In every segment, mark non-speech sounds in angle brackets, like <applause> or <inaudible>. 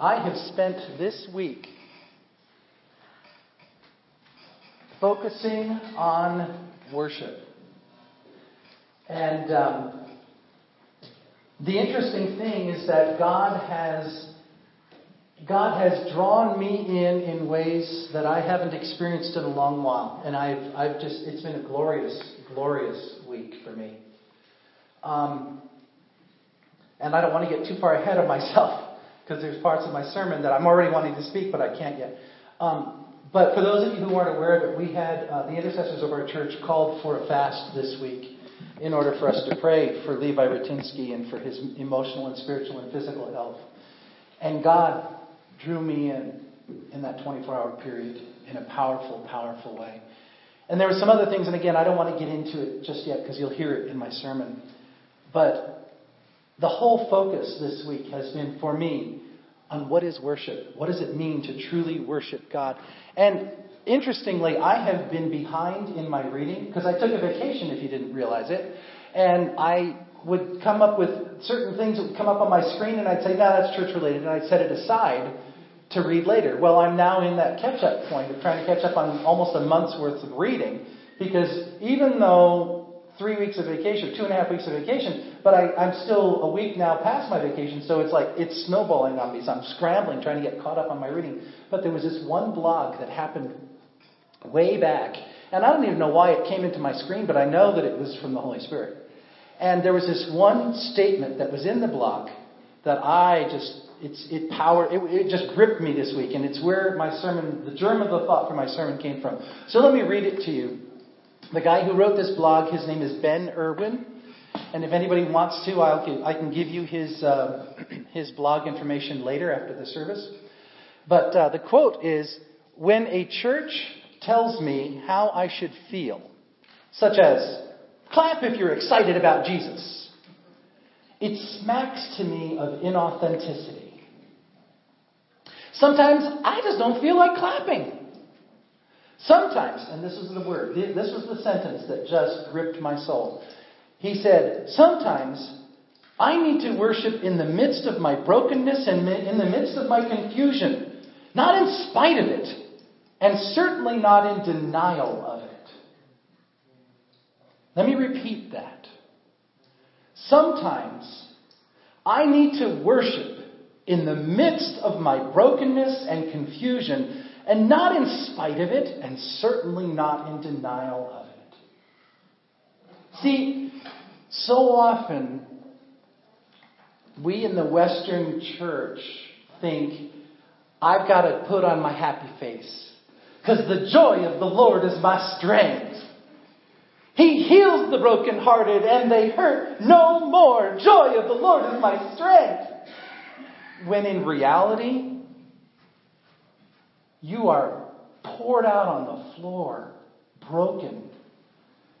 I have spent this week focusing on worship. And um, the interesting thing is that God has God has drawn me in in ways that I haven't experienced in a long while, and I've I've just it's been a glorious glorious week for me. Um, and I don't want to get too far ahead of myself because there's parts of my sermon that I'm already wanting to speak, but I can't yet. Um, but for those of you who aren't aware of it, we had uh, the intercessors of our church called for a fast this week in order for us to pray for Levi Rutinsky and for his emotional and spiritual and physical health. And God drew me in in that 24 hour period in a powerful, powerful way. And there were some other things, and again, I don't want to get into it just yet because you'll hear it in my sermon. But the whole focus this week has been for me on what is worship. What does it mean to truly worship God? And interestingly, I have been behind in my reading because I took a vacation, if you didn't realize it. And I would come up with certain things that would come up on my screen, and I'd say, no, that's church related, and I'd set it aside to read later. Well, I'm now in that catch up point of trying to catch up on almost a month's worth of reading because even though three weeks of vacation, two and a half weeks of vacation, but I, I'm still a week now past my vacation, so it's like it's snowballing on me. So I'm scrambling, trying to get caught up on my reading. But there was this one blog that happened way back, and I don't even know why it came into my screen, but I know that it was from the Holy Spirit. And there was this one statement that was in the blog that I just it's it power it, it just gripped me this week, and it's where my sermon, the germ of the thought for my sermon came from. So let me read it to you. The guy who wrote this blog, his name is Ben Irwin. And if anybody wants to, I'll I can give you his, uh, <clears throat> his blog information later after the service. But uh, the quote is When a church tells me how I should feel, such as, clap if you're excited about Jesus, it smacks to me of inauthenticity. Sometimes I just don't feel like clapping. Sometimes, and this was the word, this was the sentence that just gripped my soul. He said, Sometimes I need to worship in the midst of my brokenness and in the midst of my confusion, not in spite of it, and certainly not in denial of it. Let me repeat that. Sometimes I need to worship in the midst of my brokenness and confusion, and not in spite of it, and certainly not in denial of it. See, so often we in the Western church think, I've got to put on my happy face, because the joy of the Lord is my strength. He heals the brokenhearted and they hurt no more. Joy of the Lord is my strength. When in reality, you are poured out on the floor, broken.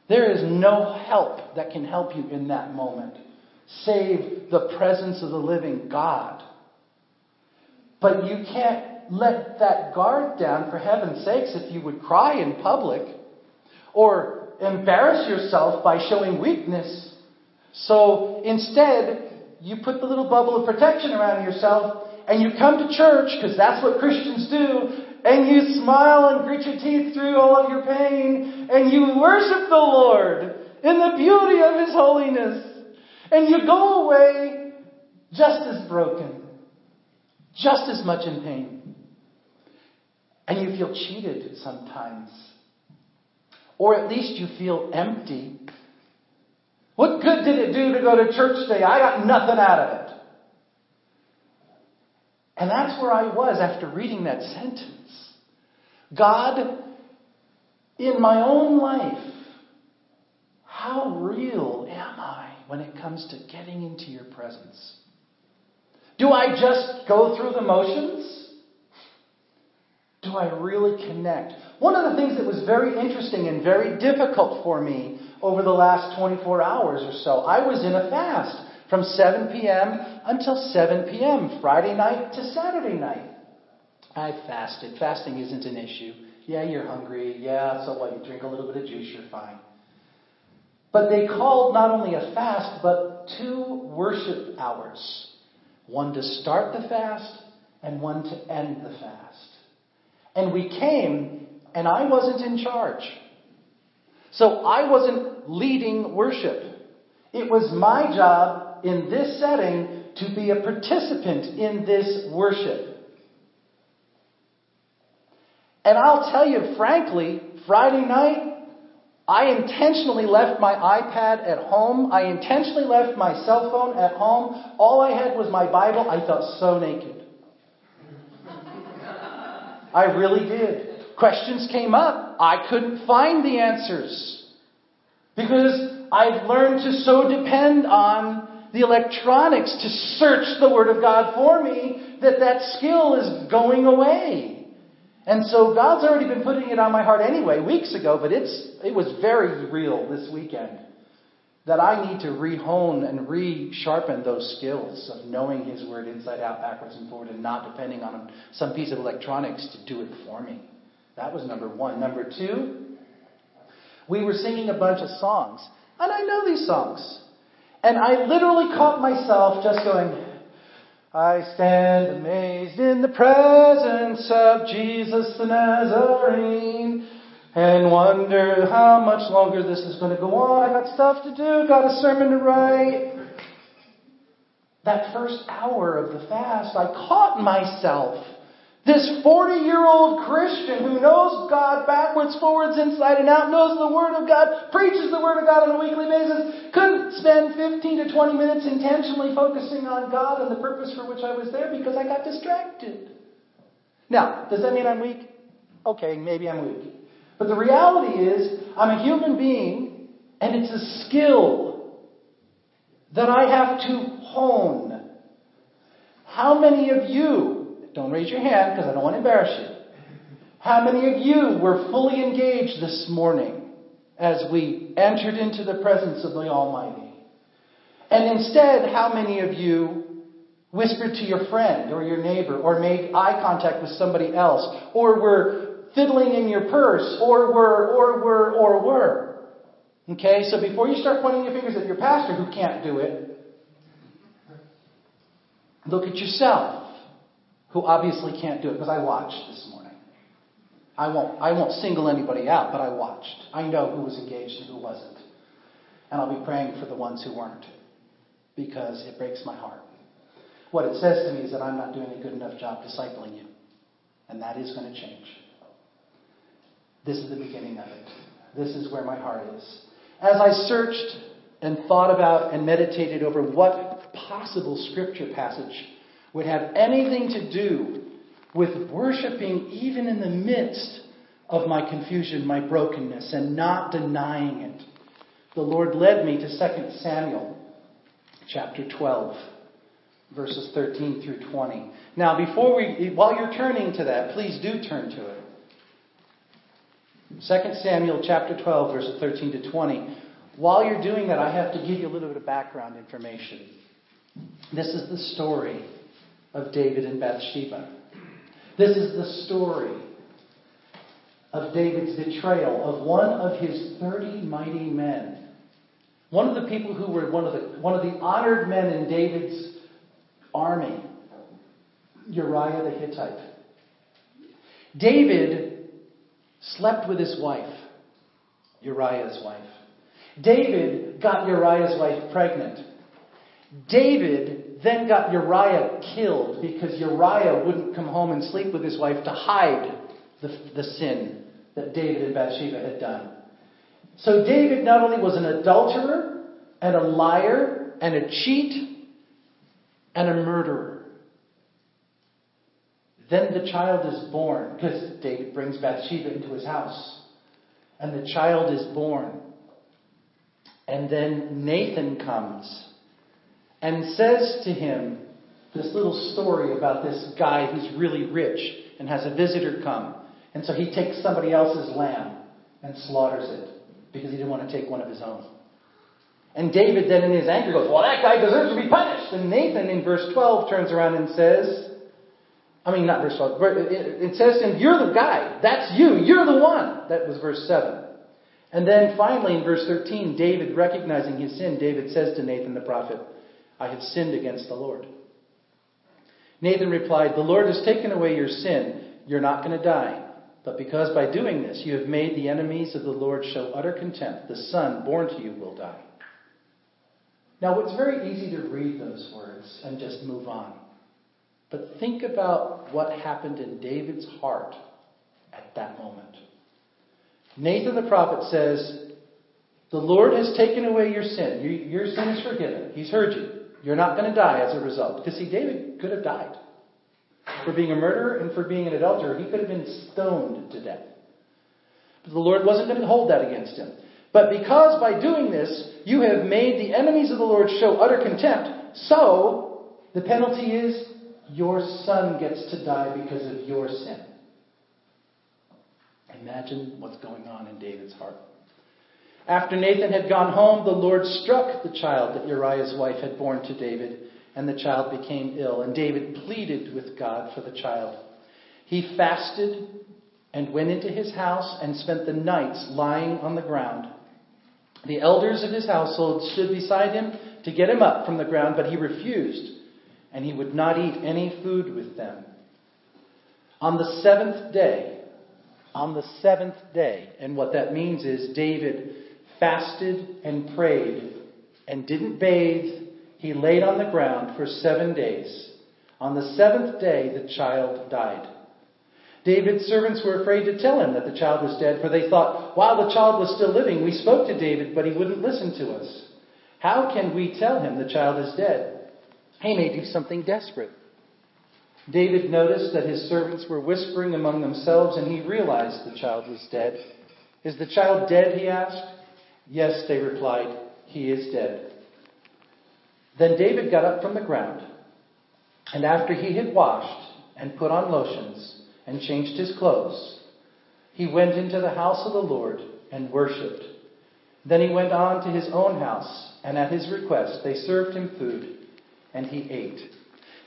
There is no help that can help you in that moment, save the presence of the living God. But you can't let that guard down, for heaven's sakes, if you would cry in public or embarrass yourself by showing weakness. So instead, you put the little bubble of protection around yourself and you come to church because that's what Christians do and you smile and grit your teeth through all of your pain, and you worship the Lord in the beauty of His holiness. And you go away just as broken, just as much in pain. And you feel cheated sometimes. Or at least you feel empty. What good did it do to go to church today? I got nothing out of it. And that's where I was after reading that sentence. God, in my own life, how real am I when it comes to getting into your presence? Do I just go through the motions? Do I really connect? One of the things that was very interesting and very difficult for me over the last 24 hours or so, I was in a fast from 7 p.m. until 7 p.m., Friday night to Saturday night. I fasted. Fasting isn't an issue. Yeah, you're hungry. Yeah, so what? You drink a little bit of juice, you're fine. But they called not only a fast, but two worship hours. One to start the fast and one to end the fast. And we came, and I wasn't in charge. So I wasn't leading worship. It was my job in this setting to be a participant in this worship. And I'll tell you frankly, Friday night, I intentionally left my iPad at home. I intentionally left my cell phone at home. All I had was my Bible. I felt so naked. I really did. Questions came up. I couldn't find the answers. Because I've learned to so depend on the electronics to search the Word of God for me that that skill is going away. And so God's already been putting it on my heart anyway, weeks ago, but it's, it was very real this weekend that I need to rehone and re-sharpen those skills of knowing His Word inside out, backwards and forward, and not depending on some piece of electronics to do it for me. That was number one. Number two, we were singing a bunch of songs, and I know these songs. And I literally caught myself just going, I stand amazed in the presence of Jesus the Nazarene and wonder how much longer this is going to go on. I got stuff to do, got a sermon to write. That first hour of the fast, I caught myself this 40 year old Christian who knows God backwards, forwards, inside and out, knows the Word of God, preaches the Word of God on a weekly basis, couldn't spend 15 to 20 minutes intentionally focusing on God and the purpose for which I was there because I got distracted. Now, does that mean I'm weak? Okay, maybe I'm weak. But the reality is, I'm a human being, and it's a skill that I have to hone. How many of you don't raise your hand because I don't want to embarrass you. How many of you were fully engaged this morning as we entered into the presence of the Almighty? And instead, how many of you whispered to your friend or your neighbor or made eye contact with somebody else or were fiddling in your purse or were, or were, or were? Okay, so before you start pointing your fingers at your pastor who can't do it, look at yourself who obviously can't do it because I watched this morning. I won't, I won't single anybody out, but I watched. I know who was engaged and who wasn't. And I'll be praying for the ones who weren't because it breaks my heart. What it says to me is that I'm not doing a good enough job discipling you. And that is going to change. This is the beginning of it. This is where my heart is. As I searched and thought about and meditated over what possible scripture passage would have anything to do with worshiping even in the midst of my confusion, my brokenness, and not denying it. The Lord led me to 2 Samuel chapter 12, verses 13 through 20. Now, before we, while you're turning to that, please do turn to it. 2 Samuel chapter 12, verses 13 to 20. While you're doing that, I have to give you a little bit of background information. This is the story of David and Bathsheba. This is the story of David's betrayal of one of his 30 mighty men. One of the people who were one of the, one of the honored men in David's army, Uriah the Hittite. David slept with his wife, Uriah's wife. David got Uriah's wife pregnant. David then got Uriah killed because Uriah wouldn't come home and sleep with his wife to hide the, the sin that David and Bathsheba had done. So David not only was an adulterer and a liar and a cheat and a murderer. Then the child is born because David brings Bathsheba into his house. And the child is born. And then Nathan comes and says to him this little story about this guy who's really rich and has a visitor come. And so he takes somebody else's lamb and slaughters it because he didn't want to take one of his own. And David then in his anger goes, Well, that guy deserves to be punished. And Nathan in verse 12 turns around and says, I mean, not verse 12, it says to him, You're the guy. That's you. You're the one. That was verse 7. And then finally in verse 13, David recognizing his sin, David says to Nathan the prophet, I have sinned against the Lord. Nathan replied, The Lord has taken away your sin. You're not going to die. But because by doing this you have made the enemies of the Lord show utter contempt, the son born to you will die. Now, it's very easy to read those words and just move on. But think about what happened in David's heart at that moment. Nathan the prophet says, The Lord has taken away your sin. Your, sin is forgiven. He's heard you. You're not going to die as a result. Because, see, David could have died for being a murderer and for being an adulterer. He could have been stoned to death. But the Lord wasn't going to hold that against him. But because by doing this, you have made the enemies of the Lord show utter contempt, so the penalty is your son gets to die because of your sin. Imagine what's going on in David's heart. After Nathan had gone home, the Lord struck the child that Uriah's wife had borne to David, and the child became ill. And David pleaded with God for the child. He fasted and went into his house and spent the nights lying on the ground. The elders of his household stood beside him to get him up from the ground, but he refused, and he would not eat any food with them. On the seventh day, on the seventh day, and what that means is David fasted and prayed and didn't bathe. He laid on the ground for seven days. On the seventh day, the child died. David's servants were afraid to tell him that the child was dead, for they thought, while the child was still living, we spoke to David, but he wouldn't listen to us. How can we tell him the child is dead? He may do something desperate. David noticed that his servants were whispering among themselves, and he realized the child was dead. Is the child dead? he asked. Yes, they replied, he is dead. Then David got up from the ground, and after he had washed and put on lotions, and changed his clothes. He went into the house of the Lord and worshipped. Then he went on to his own house, and at his request they served him food, and he ate.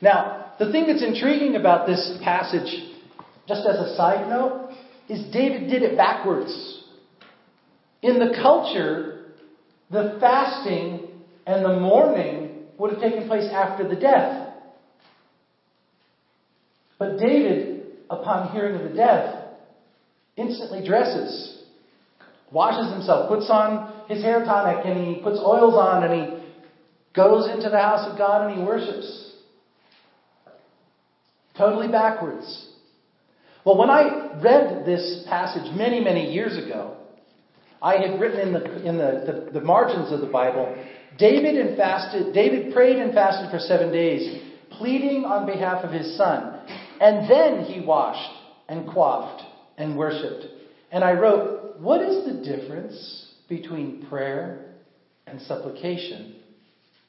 Now, the thing that's intriguing about this passage, just as a side note, is David did it backwards. In the culture, the fasting and the mourning would have taken place after the death. But David upon hearing of the death, instantly dresses, washes himself, puts on his hair tonic, and he puts oils on, and he goes into the house of God and he worships. Totally backwards. Well, when I read this passage many, many years ago, I had written in the in the, the, the margins of the Bible, David and fasted, David prayed and fasted for seven days, pleading on behalf of his son. And then he washed and quaffed and worshiped. And I wrote, What is the difference between prayer and supplication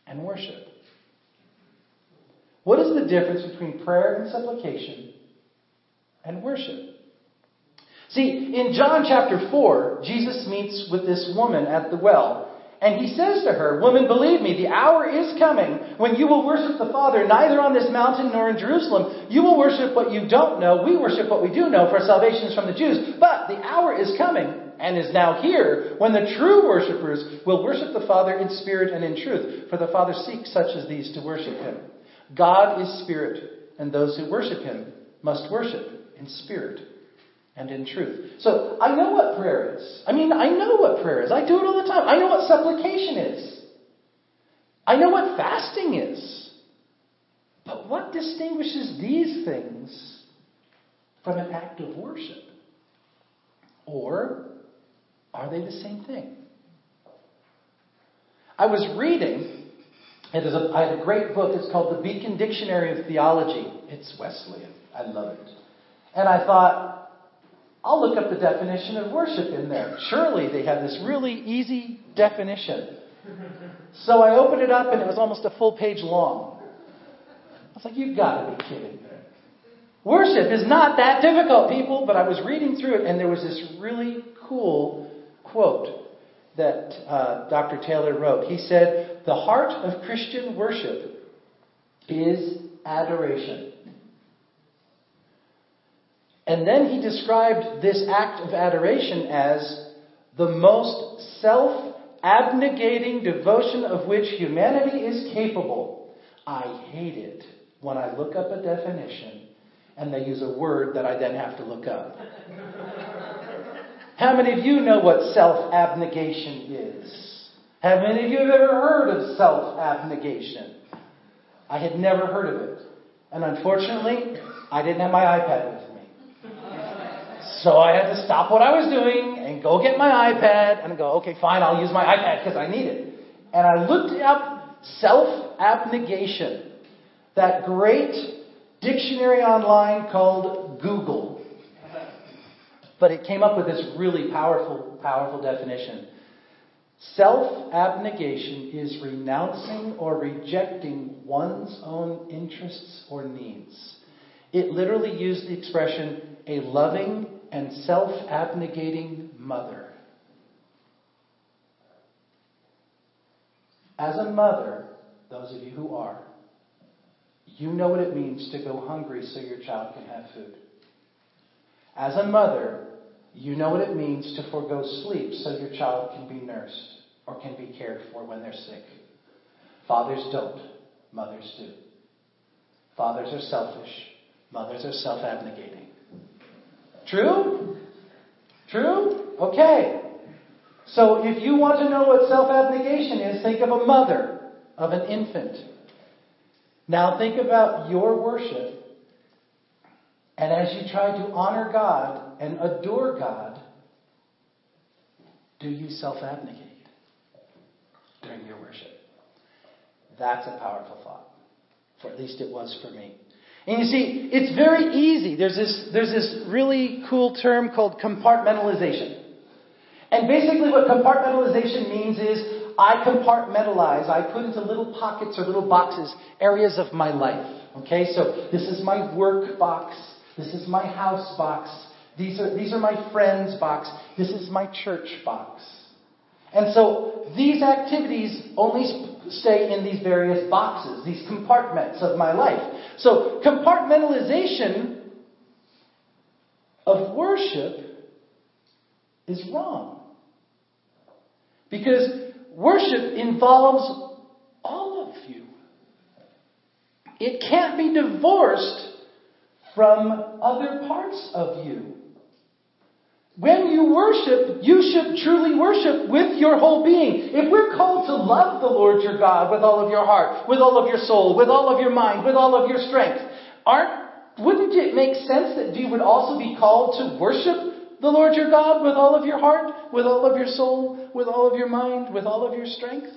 and worship? What is the difference between prayer and supplication and worship? See, in John chapter 4, Jesus meets with this woman at the well and he says to her, Woman, believe me, the hour is coming when you will worship the Father neither on this mountain nor in Jerusalem. You will worship what you don't know. We worship what we do know, for salvation is from the Jews. But the hour is coming and is now here when the true worshippers will worship the Father in spirit and in truth. For the Father seeks such as these to worship him. God is spirit, and those who worship him must worship in spirit and in truth. So I know what prayer is. I mean, I know what prayer is. I do it all the time. I know what supplication is. I know what fasting is. But what distinguishes these things from an act of worship? Or are they the same thing? I was reading, it is a, I had a great book, it's called The Beacon Dictionary of Theology. It's Wesleyan. I love it. And I thought, I'll look up the definition of worship in there. Surely they have this really easy definition. So I opened it up and it was almost a full page long. I was like, you've got to be kidding. Worship is not that difficult, people, but I was reading through it and there was this really cool quote that uh, Dr. Taylor wrote. He said, The heart of Christian worship is adoration. And then he described this act of adoration as the most self abnegating devotion of which humanity is capable. I hate it when I look up a definition and they use a word that I then have to look up. How many of you know what self abnegation is? How many of you have ever heard of self abnegation? I had never heard of it. And unfortunately, I didn't have my iPad. So I had to stop what I was doing and go get my iPad and go, okay, fine, I'll use my iPad because I need it. And I looked up self abnegation, that great dictionary online called Google. But it came up with this really powerful, powerful definition. Self abnegation is renouncing or rejecting one's own interests or needs. It literally used the expression a loving and self abnegating mother. As a mother, those of you who are, you know what it means to go hungry so your child can have food. As a mother, you know what it means to forego sleep so your child can be nursed or can be cared for when they're sick. Fathers don't, mothers do. Fathers are selfish, mothers are self abnegating. True? True? Okay. So if you want to know what self abnegation is, think of a mother of an infant. Now think about your worship. And as you try to honor God and adore God, do you self abnegate during your worship? That's a powerful thought. For at least it was for me. And you see, it's very easy. There's this, there's this really cool term called compartmentalization. And basically, what compartmentalization means is I compartmentalize, I put into little pockets or little boxes areas of my life. Okay, so this is my work box, this is my house box, these are, these are my friends box, this is my church box. And so these activities only stay in these various boxes, these compartments of my life. So compartmentalization of worship is wrong. Because worship involves all of you. It can't be divorced from other parts of you. When you worship, you should truly worship with your whole being. If we're called to love the Lord your God with all of your heart, with all of your soul, with all of your mind, with all of your strength, aren't, wouldn't it make sense that you would also be called to worship the Lord your God with all of your heart, with all of your soul, with all of your mind, with all of your strength?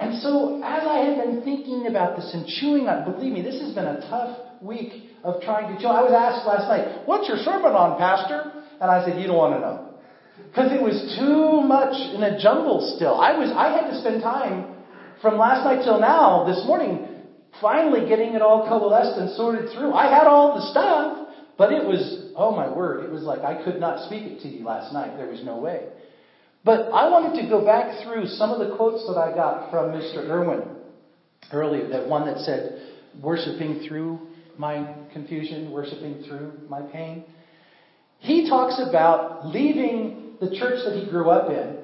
And so, as I have been thinking about this and chewing on, believe me, this has been a tough week of trying to chew. I was asked last night, What's your sermon on, Pastor? And I said, You don't want to know. Because it was too much in a jumble still. I was I had to spend time from last night till now, this morning, finally getting it all coalesced and sorted through. I had all the stuff, but it was, oh my word, it was like I could not speak it to you last night. There was no way. But I wanted to go back through some of the quotes that I got from Mr. Irwin earlier. That one that said, worshiping through my confusion, worshiping through my pain. He talks about leaving the church that he grew up in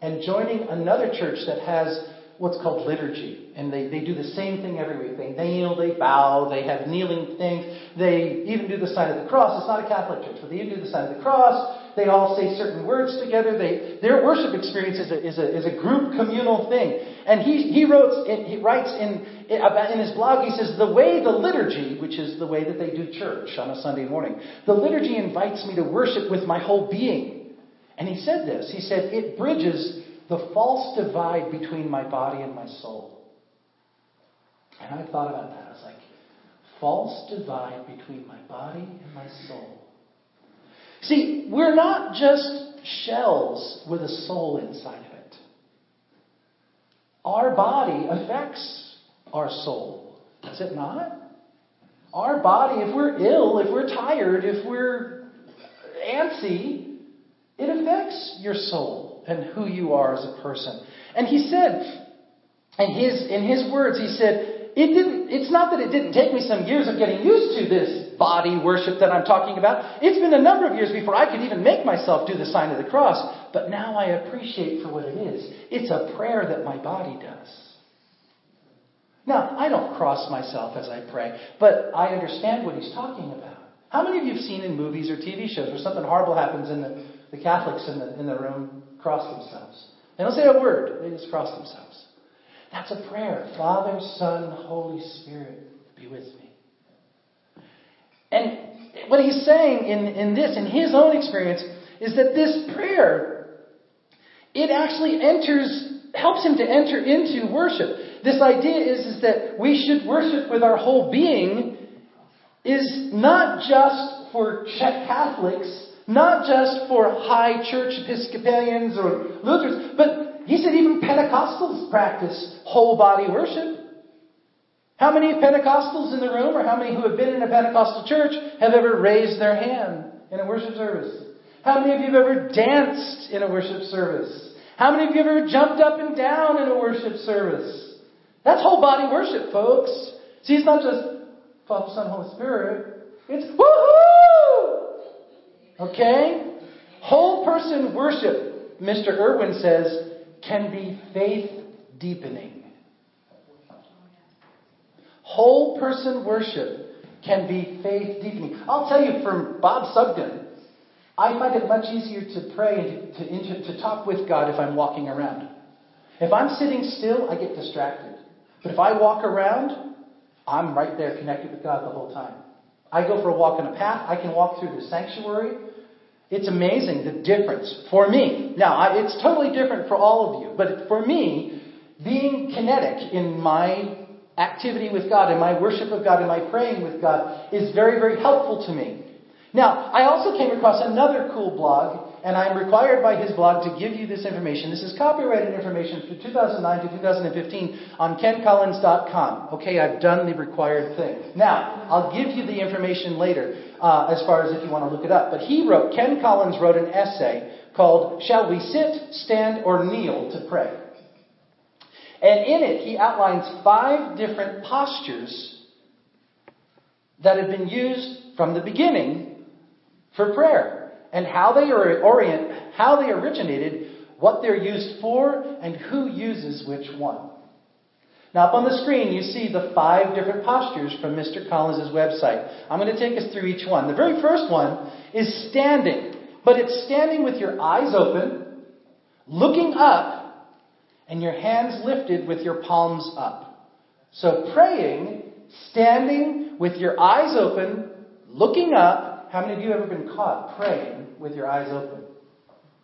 and joining another church that has what's called liturgy. And they, they do the same thing every week. They kneel, they bow, they have kneeling things. They even do the sign of the cross. It's not a Catholic church, but they even do the sign of the cross. They all say certain words together. They, their worship experience is a, is a, is a group communal thing. And he, he, wrote, he writes in, in his blog, he says, the way the liturgy, which is the way that they do church on a Sunday morning, the liturgy invites me to worship with my whole being. And he said this. He said, it bridges the false divide between my body and my soul. And I thought about that. I was like, false divide between my body and my soul. See, we're not just shells with a soul inside of it. Our body affects our soul, does it not? Our body, if we're ill, if we're tired, if we're antsy, it affects your soul and who you are as a person. And he said, in his, in his words, he said, it didn't, it's not that it didn't take me some years of getting used to this body worship that I'm talking about. It's been a number of years before I could even make myself do the sign of the cross. But now I appreciate for what it is. It's a prayer that my body does. Now, I don't cross myself as I pray, but I understand what he's talking about. How many of you have seen in movies or TV shows where something horrible happens and the, the Catholics in the, in the room cross themselves? They don't say a word, they just cross themselves. That's a prayer. Father, Son, Holy Spirit, be with me. And what he's saying in, in this, in his own experience, is that this prayer, it actually enters, helps him to enter into worship. This idea is, is that we should worship with our whole being is not just for Czech Catholics, not just for high church Episcopalians or Lutherans, but he said even Pentecostals practice whole body worship. How many Pentecostals in the room, or how many who have been in a Pentecostal church, have ever raised their hand in a worship service? How many of you have ever danced in a worship service? How many of you have ever jumped up and down in a worship service? That's whole body worship, folks. See, it's not just Father, Son, Holy Spirit. It's woohoo! Okay? Whole person worship, Mr. Irwin says, can be faith deepening. Whole person worship can be faith deepening. I'll tell you from Bob Sugden, I find it much easier to pray and to, to, to talk with God if I'm walking around. If I'm sitting still, I get distracted. But if I walk around, I'm right there connected with God the whole time. I go for a walk in a path. I can walk through the sanctuary. It's amazing the difference for me. Now, I, it's totally different for all of you, but for me, being kinetic in my activity with God, and my worship of God, and my praying with God is very, very helpful to me. Now, I also came across another cool blog, and I'm required by his blog to give you this information. This is copyrighted information for 2009 to 2015 on kencollins.com. Okay, I've done the required thing. Now, I'll give you the information later uh, as far as if you want to look it up. But he wrote, Ken Collins wrote an essay called Shall We Sit, Stand, or Kneel to Pray? And in it, he outlines five different postures that have been used from the beginning for prayer and how they are orient, how they originated, what they're used for, and who uses which one. Now, up on the screen, you see the five different postures from Mr. Collins' website. I'm going to take us through each one. The very first one is standing, but it's standing with your eyes open, looking up, and your hands lifted with your palms up. So praying, standing with your eyes open, looking up. How many of you have ever been caught praying with your eyes open?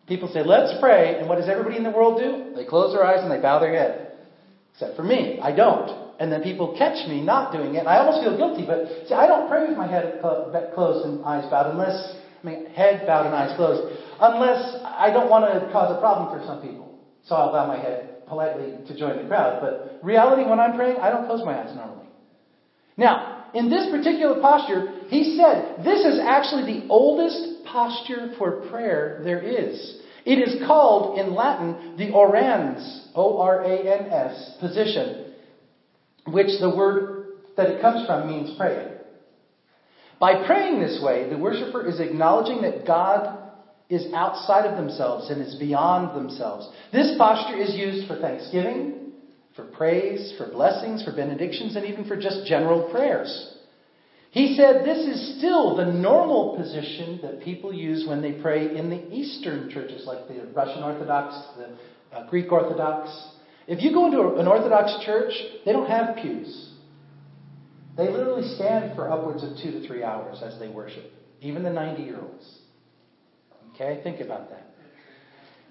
People say, let's pray, and what does everybody in the world do? They close their eyes and they bow their head. Except for me, I don't. And then people catch me not doing it, and I almost feel guilty, but see, I don't pray with my head closed and eyes bowed unless, I mean, head bowed and eyes closed, unless I don't want to cause a problem for some people. So I'll bow my head politely to join the crowd. But reality, when I'm praying, I don't close my eyes normally. Now, in this particular posture, he said this is actually the oldest posture for prayer there is. It is called in Latin the orans, O R A N S, position, which the word that it comes from means praying. By praying this way, the worshiper is acknowledging that God is outside of themselves and is beyond themselves. This posture is used for thanksgiving, for praise, for blessings, for benedictions, and even for just general prayers. He said this is still the normal position that people use when they pray in the Eastern churches, like the Russian Orthodox, the uh, Greek Orthodox. If you go into an Orthodox church, they don't have pews. They literally stand for upwards of two to three hours as they worship, even the 90 year olds. Okay, think about that.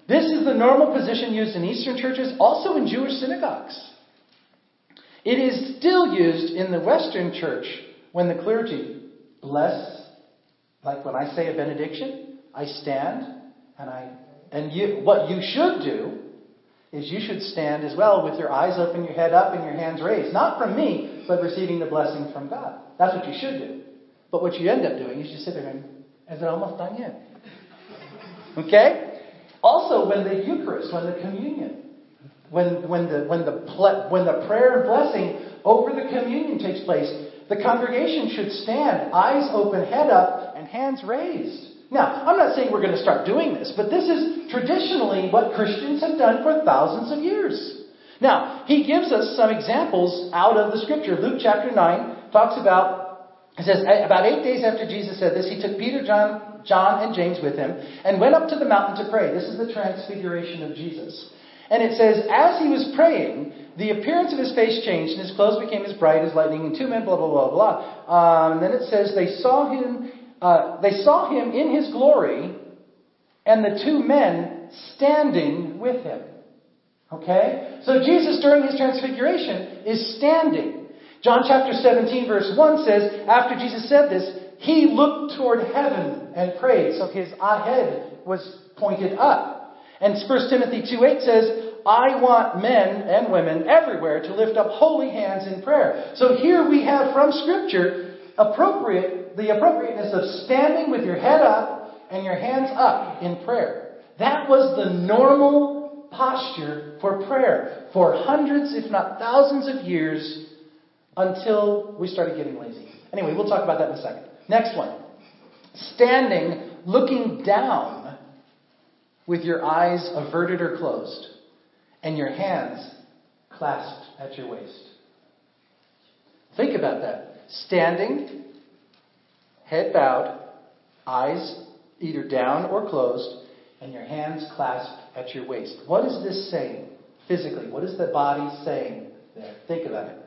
This is the normal position used in Eastern churches, also in Jewish synagogues. It is still used in the Western church when the clergy bless, like when I say a benediction, I stand and I, and you, what you should do is you should stand as well with your eyes open, your head up, and your hands raised. Not from me, but receiving the blessing from God. That's what you should do. But what you end up doing is you sit there and, is it almost done yet? Okay? Also, when the Eucharist, when the communion, when, when, the, when, the, when the prayer and blessing over the communion takes place, the congregation should stand, eyes open, head up, and hands raised. Now, I'm not saying we're going to start doing this, but this is traditionally what Christians have done for thousands of years. Now, he gives us some examples out of the scripture. Luke chapter 9 talks about, it says, about eight days after Jesus said this, he took Peter, John, John, and James with him and went up to the mountain to pray. This is the transfiguration of Jesus. And it says, as he was praying, the appearance of his face changed, and his clothes became as bright as lightning, and two men, blah, blah, blah, blah. Um, and then it says, they saw him, uh, they saw him in his glory, and the two men standing with him. Okay? So Jesus, during his transfiguration, is standing. John chapter 17, verse 1 says, after Jesus said this, he looked toward heaven and prayed. So his head was pointed up. And 1 Timothy 2 8 says, I want men and women everywhere to lift up holy hands in prayer. So here we have from Scripture appropriate the appropriateness of standing with your head up and your hands up in prayer. That was the normal posture for prayer for hundreds, if not thousands of years until we started getting lazy. Anyway, we'll talk about that in a second. Next one. Standing, looking down with your eyes averted or closed and your hands clasped at your waist. Think about that. Standing, head bowed, eyes either down or closed, and your hands clasped at your waist. What is this saying physically? What is the body saying there? Think about it.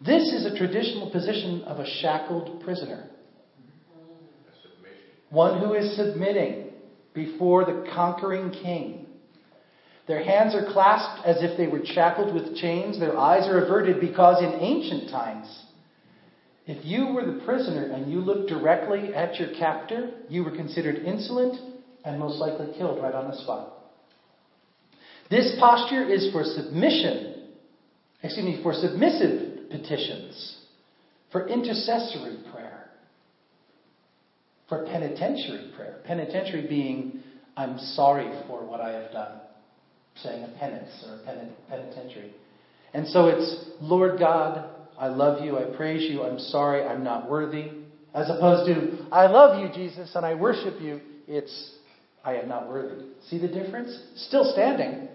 This is a traditional position of a shackled prisoner. One who is submitting before the conquering king. Their hands are clasped as if they were shackled with chains. Their eyes are averted because in ancient times, if you were the prisoner and you looked directly at your captor, you were considered insolent and most likely killed right on the spot. This posture is for submission, excuse me, for submissive petitions, for intercessory prayer, for penitentiary prayer. Penitentiary being, I'm sorry for what I have done, saying a penance or a penitentiary. And so it's, Lord God, I love you, I praise you, I'm sorry, I'm not worthy. As opposed to, I love you, Jesus, and I worship you. It's, I am not worthy. See the difference? Still standing.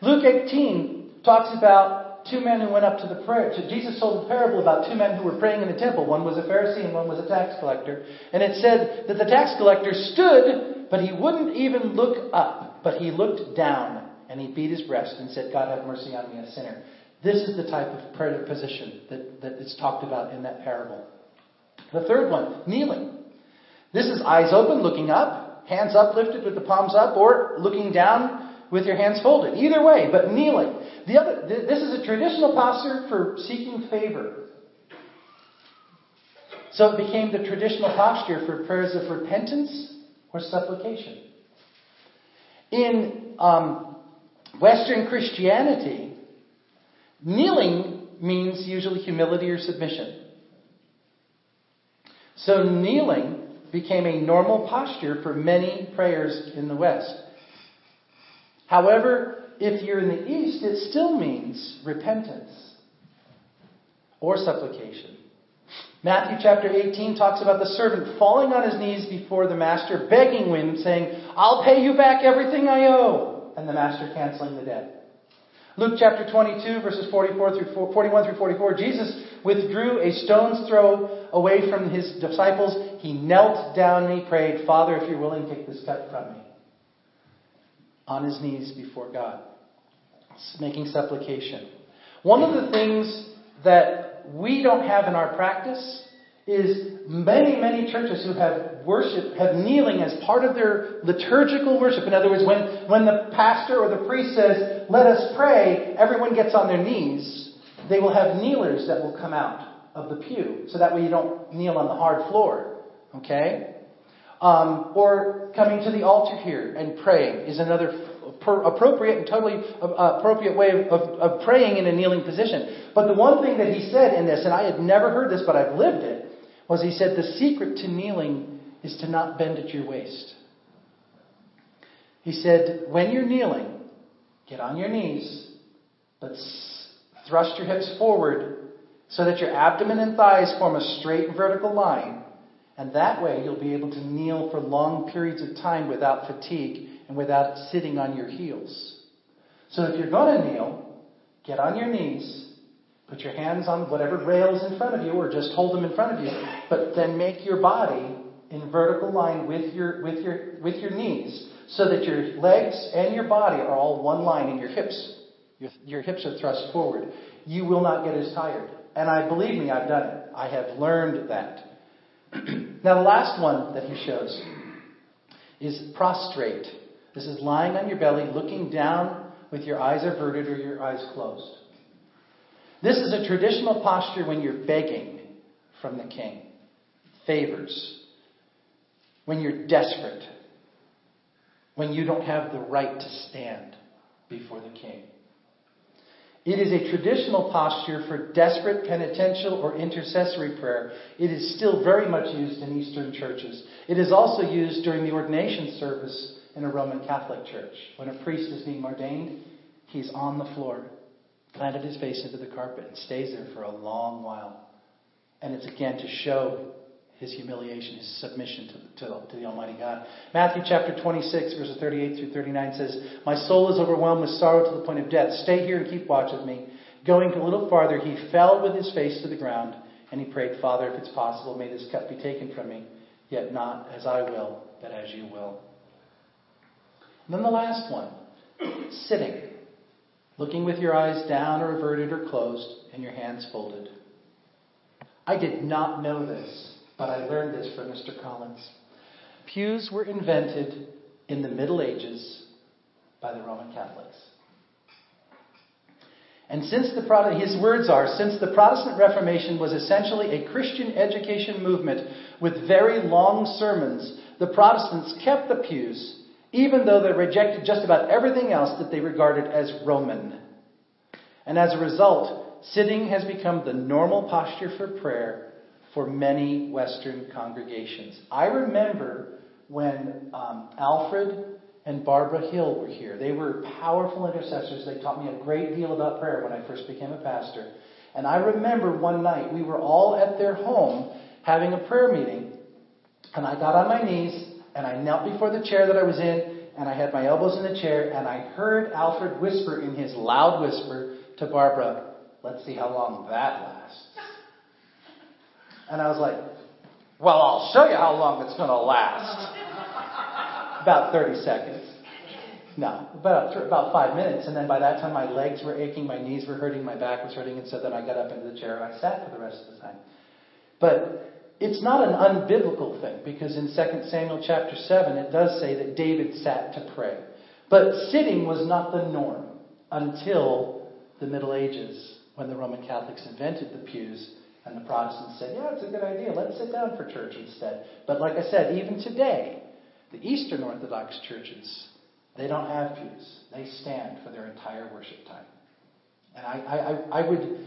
Luke 18 talks about two men who went up to the prayer. Jesus told a parable about two men who were praying in the temple. One was a Pharisee and one was a tax collector. And it said that the tax collector stood, but he wouldn't even look up, but he looked down and he beat his breast and said, God have mercy on me, a sinner. This is the type of prayer position that, that is talked about in that parable. The third one, kneeling. This is eyes open, looking up, hands uplifted with the palms up, or looking down with your hands folded. Either way, but kneeling. The other, this is a traditional posture for seeking favor. So it became the traditional posture for prayers of repentance or supplication. In um, Western Christianity, kneeling means usually humility or submission. So kneeling became a normal posture for many prayers in the West. However, if you're in the East, it still means repentance or supplication. Matthew chapter 18 talks about the servant falling on his knees before the master, begging him, saying, I'll pay you back everything I owe, and the master canceling the debt. Luke chapter 22, verses 44 through 41 through 44, Jesus withdrew a stone's throw away from his disciples. He knelt down and he prayed, Father, if you're willing, take this cup from me. On his knees before God, making supplication. One of the things that we don't have in our practice is many, many churches who have worship, have kneeling as part of their liturgical worship. In other words, when, when the pastor or the priest says, let us pray, everyone gets on their knees. They will have kneelers that will come out of the pew. So that way you don't kneel on the hard floor. Okay? Um, or coming to the altar here and praying is another appropriate and totally uh, appropriate way of, of, of praying in a kneeling position. But the one thing that he said in this, and I had never heard this, but I've lived it, was he said the secret to kneeling is to not bend at your waist. He said, when you're kneeling, get on your knees, but thrust your hips forward so that your abdomen and thighs form a straight vertical line. And that way you'll be able to kneel for long periods of time without fatigue and without sitting on your heels. So if you're going to kneel, get on your knees, put your hands on whatever rails in front of you, or just hold them in front of you, but then make your body in vertical line with your, with your, with your knees so that your legs and your body are all one line and your hips, your, your hips are thrust forward. You will not get as tired. And I believe me, I've done it. I have learned that. <clears throat> now, the last one that he shows is prostrate. This is lying on your belly, looking down with your eyes averted or your eyes closed. This is a traditional posture when you're begging from the king favors, when you're desperate, when you don't have the right to stand before the king. It is a traditional posture for desperate penitential or intercessory prayer. It is still very much used in Eastern churches. It is also used during the ordination service in a Roman Catholic church. When a priest is being ordained, he's on the floor, planted his face into the carpet, and stays there for a long while. And it's again to show his humiliation, his submission to, to, to, the Almighty God. Matthew chapter 26, verses 38 through 39 says, My soul is overwhelmed with sorrow to the point of death. Stay here and keep watch with me. Going a little farther, he fell with his face to the ground, and he prayed, Father, if it's possible, may this cup be taken from me, yet not as I will, but as you will. And then the last one, sitting, looking with your eyes down or averted or closed, and your hands folded. I did not know this but I learned this from Mr. Collins. Pews were invented in the Middle Ages by the Roman Catholics. And since the his words are, since the Protestant Reformation was essentially a Christian education movement with very long sermons, the Protestants kept the pews, even though they rejected just about everything else that they regarded as Roman. And as a result, sitting has become the normal posture for prayer for many Western congregations. I remember when um, Alfred and Barbara Hill were here. They were powerful intercessors. They taught me a great deal about prayer when I first became a pastor. And I remember one night we were all at their home having a prayer meeting. And I got on my knees and I knelt before the chair that I was in and I had my elbows in the chair and I heard Alfred whisper in his loud whisper to Barbara, Let's see how long that lasts. And I was like, well, I'll show you how long it's going to last. about 30 seconds. No, about, uh, about five minutes. And then by that time, my legs were aching, my knees were hurting, my back was hurting. And so then I got up into the chair and I sat for the rest of the time. But it's not an unbiblical thing because in 2 Samuel chapter 7, it does say that David sat to pray. But sitting was not the norm until the Middle Ages when the Roman Catholics invented the pews and the Protestants said, yeah, it's a good idea. Let's sit down for church instead. But like I said, even today, the Eastern Orthodox churches, they don't have pews. They stand for their entire worship time. And I, I, I would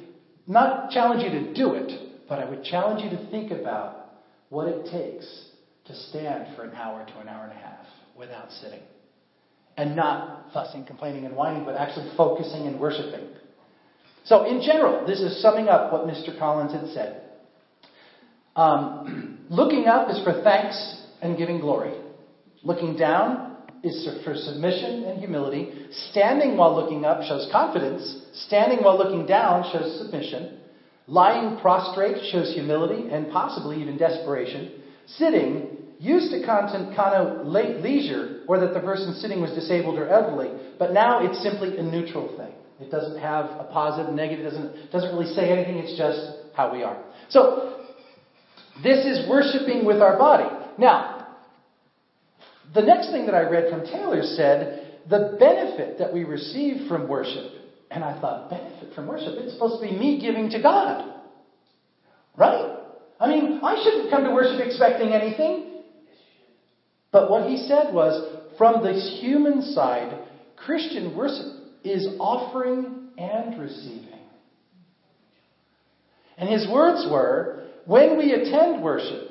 not challenge you to do it, but I would challenge you to think about what it takes to stand for an hour to an hour and a half without sitting. And not fussing, complaining, and whining, but actually focusing and worshiping. So, in general, this is summing up what Mr. Collins had said. Um, looking up is for thanks and giving glory. Looking down is for submission and humility. Standing while looking up shows confidence. Standing while looking down shows submission. Lying prostrate shows humility and possibly even desperation. Sitting used to connote leisure or that the person sitting was disabled or elderly, but now it's simply a neutral thing. It doesn't have a positive, negative, doesn't, doesn't really say anything, it's just how we are. So, this is worshiping with our body. Now, the next thing that I read from Taylor said, the benefit that we receive from worship. And I thought, benefit from worship? It's supposed to be me giving to God. Right? I mean, I shouldn't come to worship expecting anything. But what he said was, from the human side, Christian worship is offering and receiving. And his words were when we attend worship,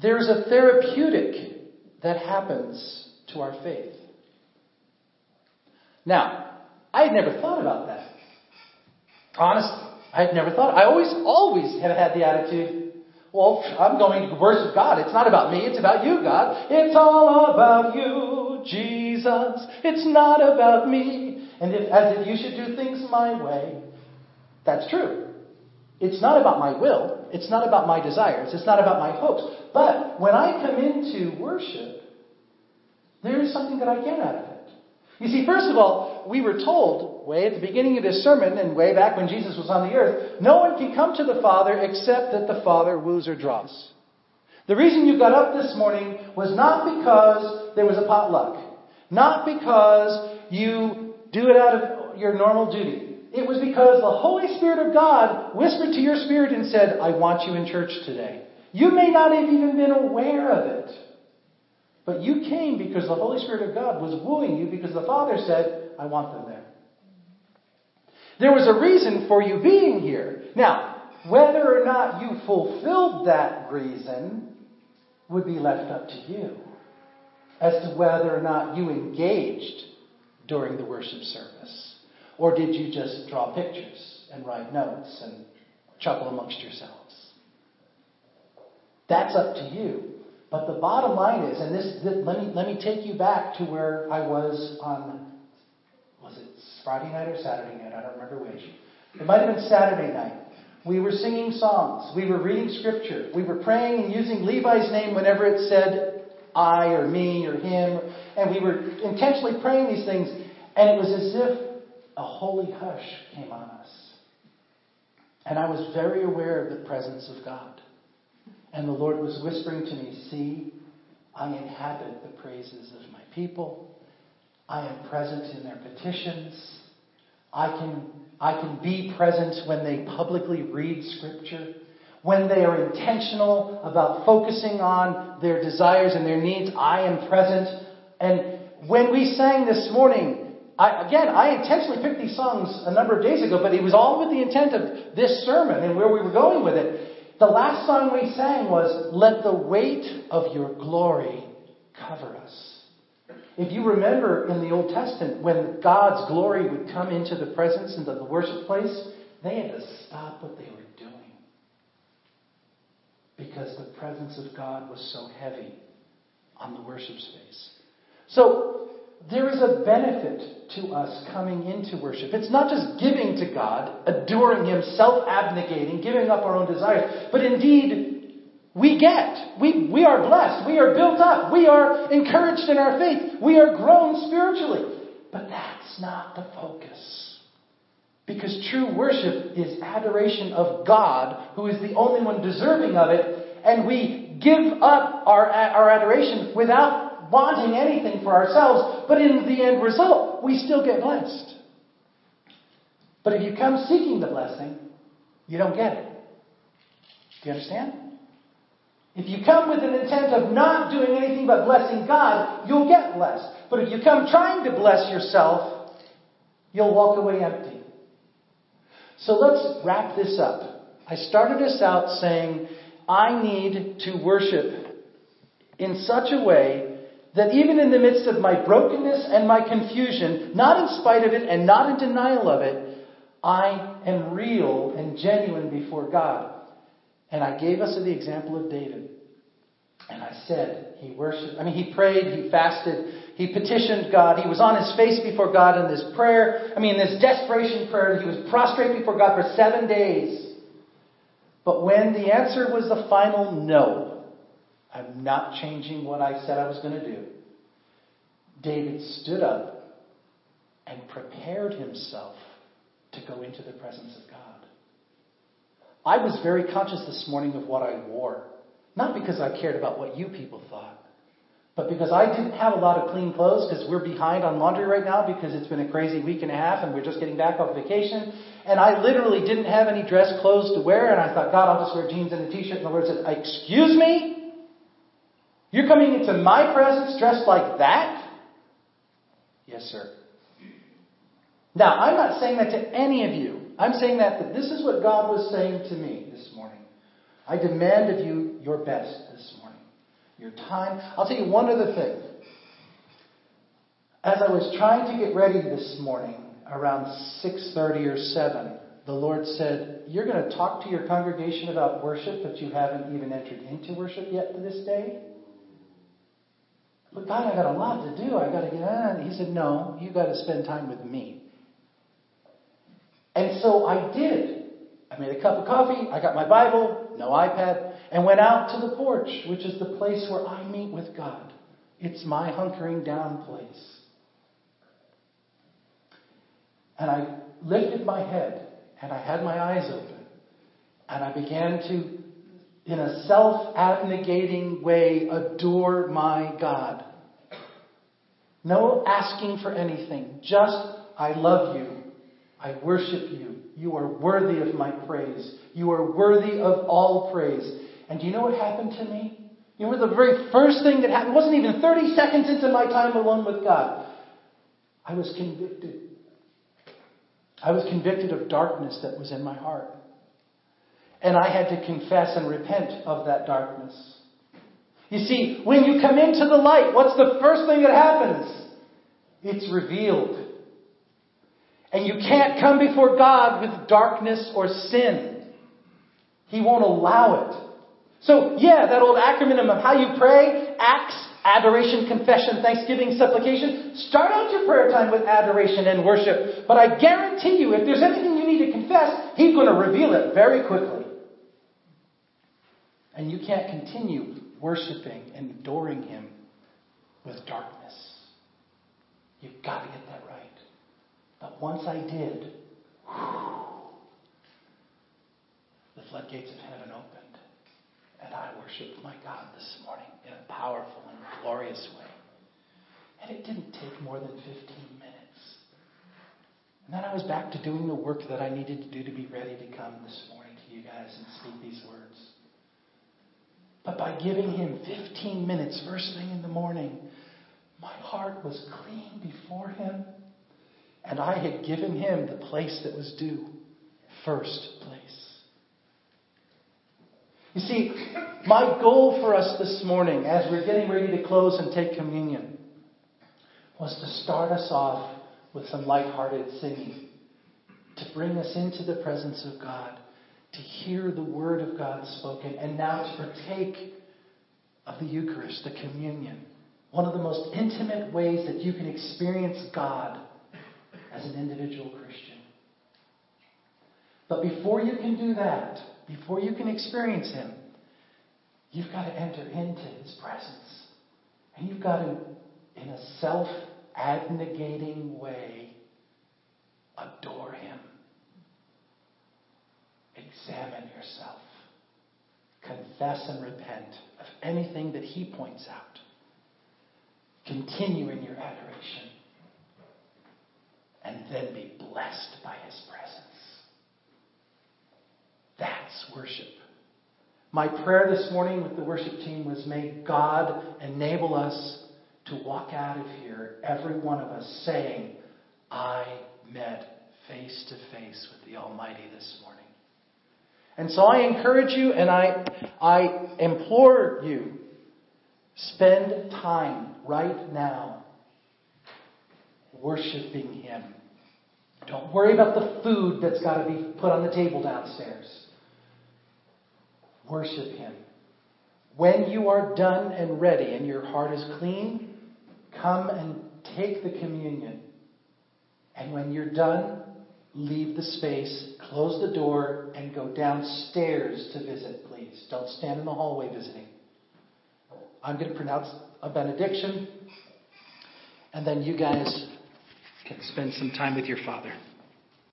there's a therapeutic that happens to our faith. Now, I had never thought about that. Honestly, I had never thought. I always, always have had the attitude, well, I'm going to worship God. It's not about me, it's about you, God. It's all about you, Jesus. It's not about me. and if, as if you should do things my way. That's true. It's not about my will. It's not about my desires. It's not about my hopes. But when I come into worship, there is something that I get out of it. You see, first of all, we were told way at the beginning of this sermon and way back when Jesus was on the earth, no one can come to the Father except that the Father woos or draws. The reason you got up this morning was not because there was a potluck, not because you do it out of your normal duty. It was because the Holy Spirit of God whispered to your spirit and said, I want you in church today. You may not have even been aware of it. But you came because the Holy Spirit of God was wooing you because the Father said, I want them there. There was a reason for you being here. Now, whether or not you fulfilled that reason would be left up to you as to whether or not you engaged during the worship service. Or did you just draw pictures and write notes and chuckle amongst yourselves? That's up to you. But the bottom line is, and this, this, let me let me take you back to where I was on was it Friday night or Saturday night? I don't remember which. It might have been Saturday night. We were singing songs. We were reading scripture. We were praying and using Levi's name whenever it said I or me or him. And we were intentionally praying these things. And it was as if a holy hush came on us. And I was very aware of the presence of God. And the Lord was whispering to me, See, I inhabit the praises of my people. I am present in their petitions. I can, I can be present when they publicly read Scripture, when they are intentional about focusing on their desires and their needs. I am present. And when we sang this morning, I, again, I intentionally picked these songs a number of days ago, but it was all with the intent of this sermon and where we were going with it. The last song we sang was, Let the weight of your glory cover us. If you remember in the Old Testament, when God's glory would come into the presence, into the worship place, they had to stop what they were doing. Because the presence of God was so heavy on the worship space. So, there is a benefit to us coming into worship. It's not just giving to God, adoring Him, self abnegating, giving up our own desires, but indeed, we get. We, we are blessed. We are built up. We are encouraged in our faith. We are grown spiritually. But that's not the focus. Because true worship is adoration of God, who is the only one deserving of it, and we give up our, our adoration without wanting anything for ourselves, but in the end result, we still get blessed. But if you come seeking the blessing, you don't get it. Do you understand? If you come with an intent of not doing anything but blessing God, you'll get blessed. But if you come trying to bless yourself, you'll walk away empty. So let's wrap this up. I started us out saying, I need to worship in such a way that even in the midst of my brokenness and my confusion, not in spite of it and not in denial of it, I am real and genuine before God. And I gave us the example of David. And I said, he worshiped, I mean, he prayed, he fasted, he petitioned God, he was on his face before God in this prayer, I mean, this desperation prayer, he was prostrate before God for seven days. But when the answer was the final no, I'm not changing what I said I was going to do. David stood up and prepared himself to go into the presence of God. I was very conscious this morning of what I wore. Not because I cared about what you people thought, but because I didn't have a lot of clean clothes because we're behind on laundry right now because it's been a crazy week and a half and we're just getting back off vacation. And I literally didn't have any dress clothes to wear and I thought, God, I'll just wear jeans and a t-shirt. And the Lord said, excuse me? You're coming into my presence dressed like that? Yes, sir. Now, I'm not saying that to any of you. I'm saying that, that this is what God was saying to me this morning. I demand of you your best this morning. Your time. I'll tell you one other thing. As I was trying to get ready this morning, around 6:30 or 7, the Lord said, "You're going to talk to your congregation about worship, but you haven't even entered into worship yet to this day." But God, I got a lot to do. I got to get on. He said, No, you got to spend time with me. And so I did. I made a cup of coffee, I got my Bible, no iPad, and went out to the porch, which is the place where I meet with God. It's my hunkering down place. And I lifted my head and I had my eyes open and I began to, in a self abnegating way, adore my God. No asking for anything, just, I love you. I worship you. You are worthy of my praise. You are worthy of all praise. And do you know what happened to me? You know the very first thing that happened? It wasn't even 30 seconds into my time alone with God. I was convicted. I was convicted of darkness that was in my heart. And I had to confess and repent of that darkness. You see, when you come into the light, what's the first thing that happens? It's revealed. And you can't come before God with darkness or sin. He won't allow it. So, yeah, that old acronym of how you pray, acts, adoration, confession, thanksgiving, supplication. Start out your prayer time with adoration and worship. But I guarantee you, if there's anything you need to confess, He's going to reveal it very quickly. And you can't continue worshiping and adoring Him with darkness. You've got to get that right. But once I did, <sighs> the floodgates of heaven opened. And I worshiped my God this morning in a powerful and glorious way. And it didn't take more than 15 minutes. And then I was back to doing the work that I needed to do to be ready to come this morning to you guys and speak these words. But by giving him 15 minutes first thing in the morning, my heart was clean before him. And I had given him the place that was due. First place. You see, my goal for us this morning, as we're getting ready to close and take communion, was to start us off with some light-hearted singing, to bring us into the presence of God, to hear the Word of God spoken, and now to partake of the Eucharist, the communion. One of the most intimate ways that you can experience God as an individual Christian. But before you can do that, before you can experience Him, you've got to enter into His presence. And you've got to, in a self abnegating way, adore Him. Examine yourself. Confess and repent of anything that He points out. Continue in your adoration and then be blessed by His presence. That's worship. My prayer this morning with the worship team was may God enable us to walk out of here, every one of us, saying, I met face to face with the Almighty this morning. And so I encourage you and I, I implore you, spend time right now worshiping Him. Don't worry about the food that's got to be put on the table downstairs. Worship Him. When you are done and ready and your heart is clean, come and take the communion. And when you're done, leave the space, close the door, and go downstairs to visit, please. Don't stand in the hallway visiting. I'm going to pronounce a benediction, and then you guys spend some time with your Father.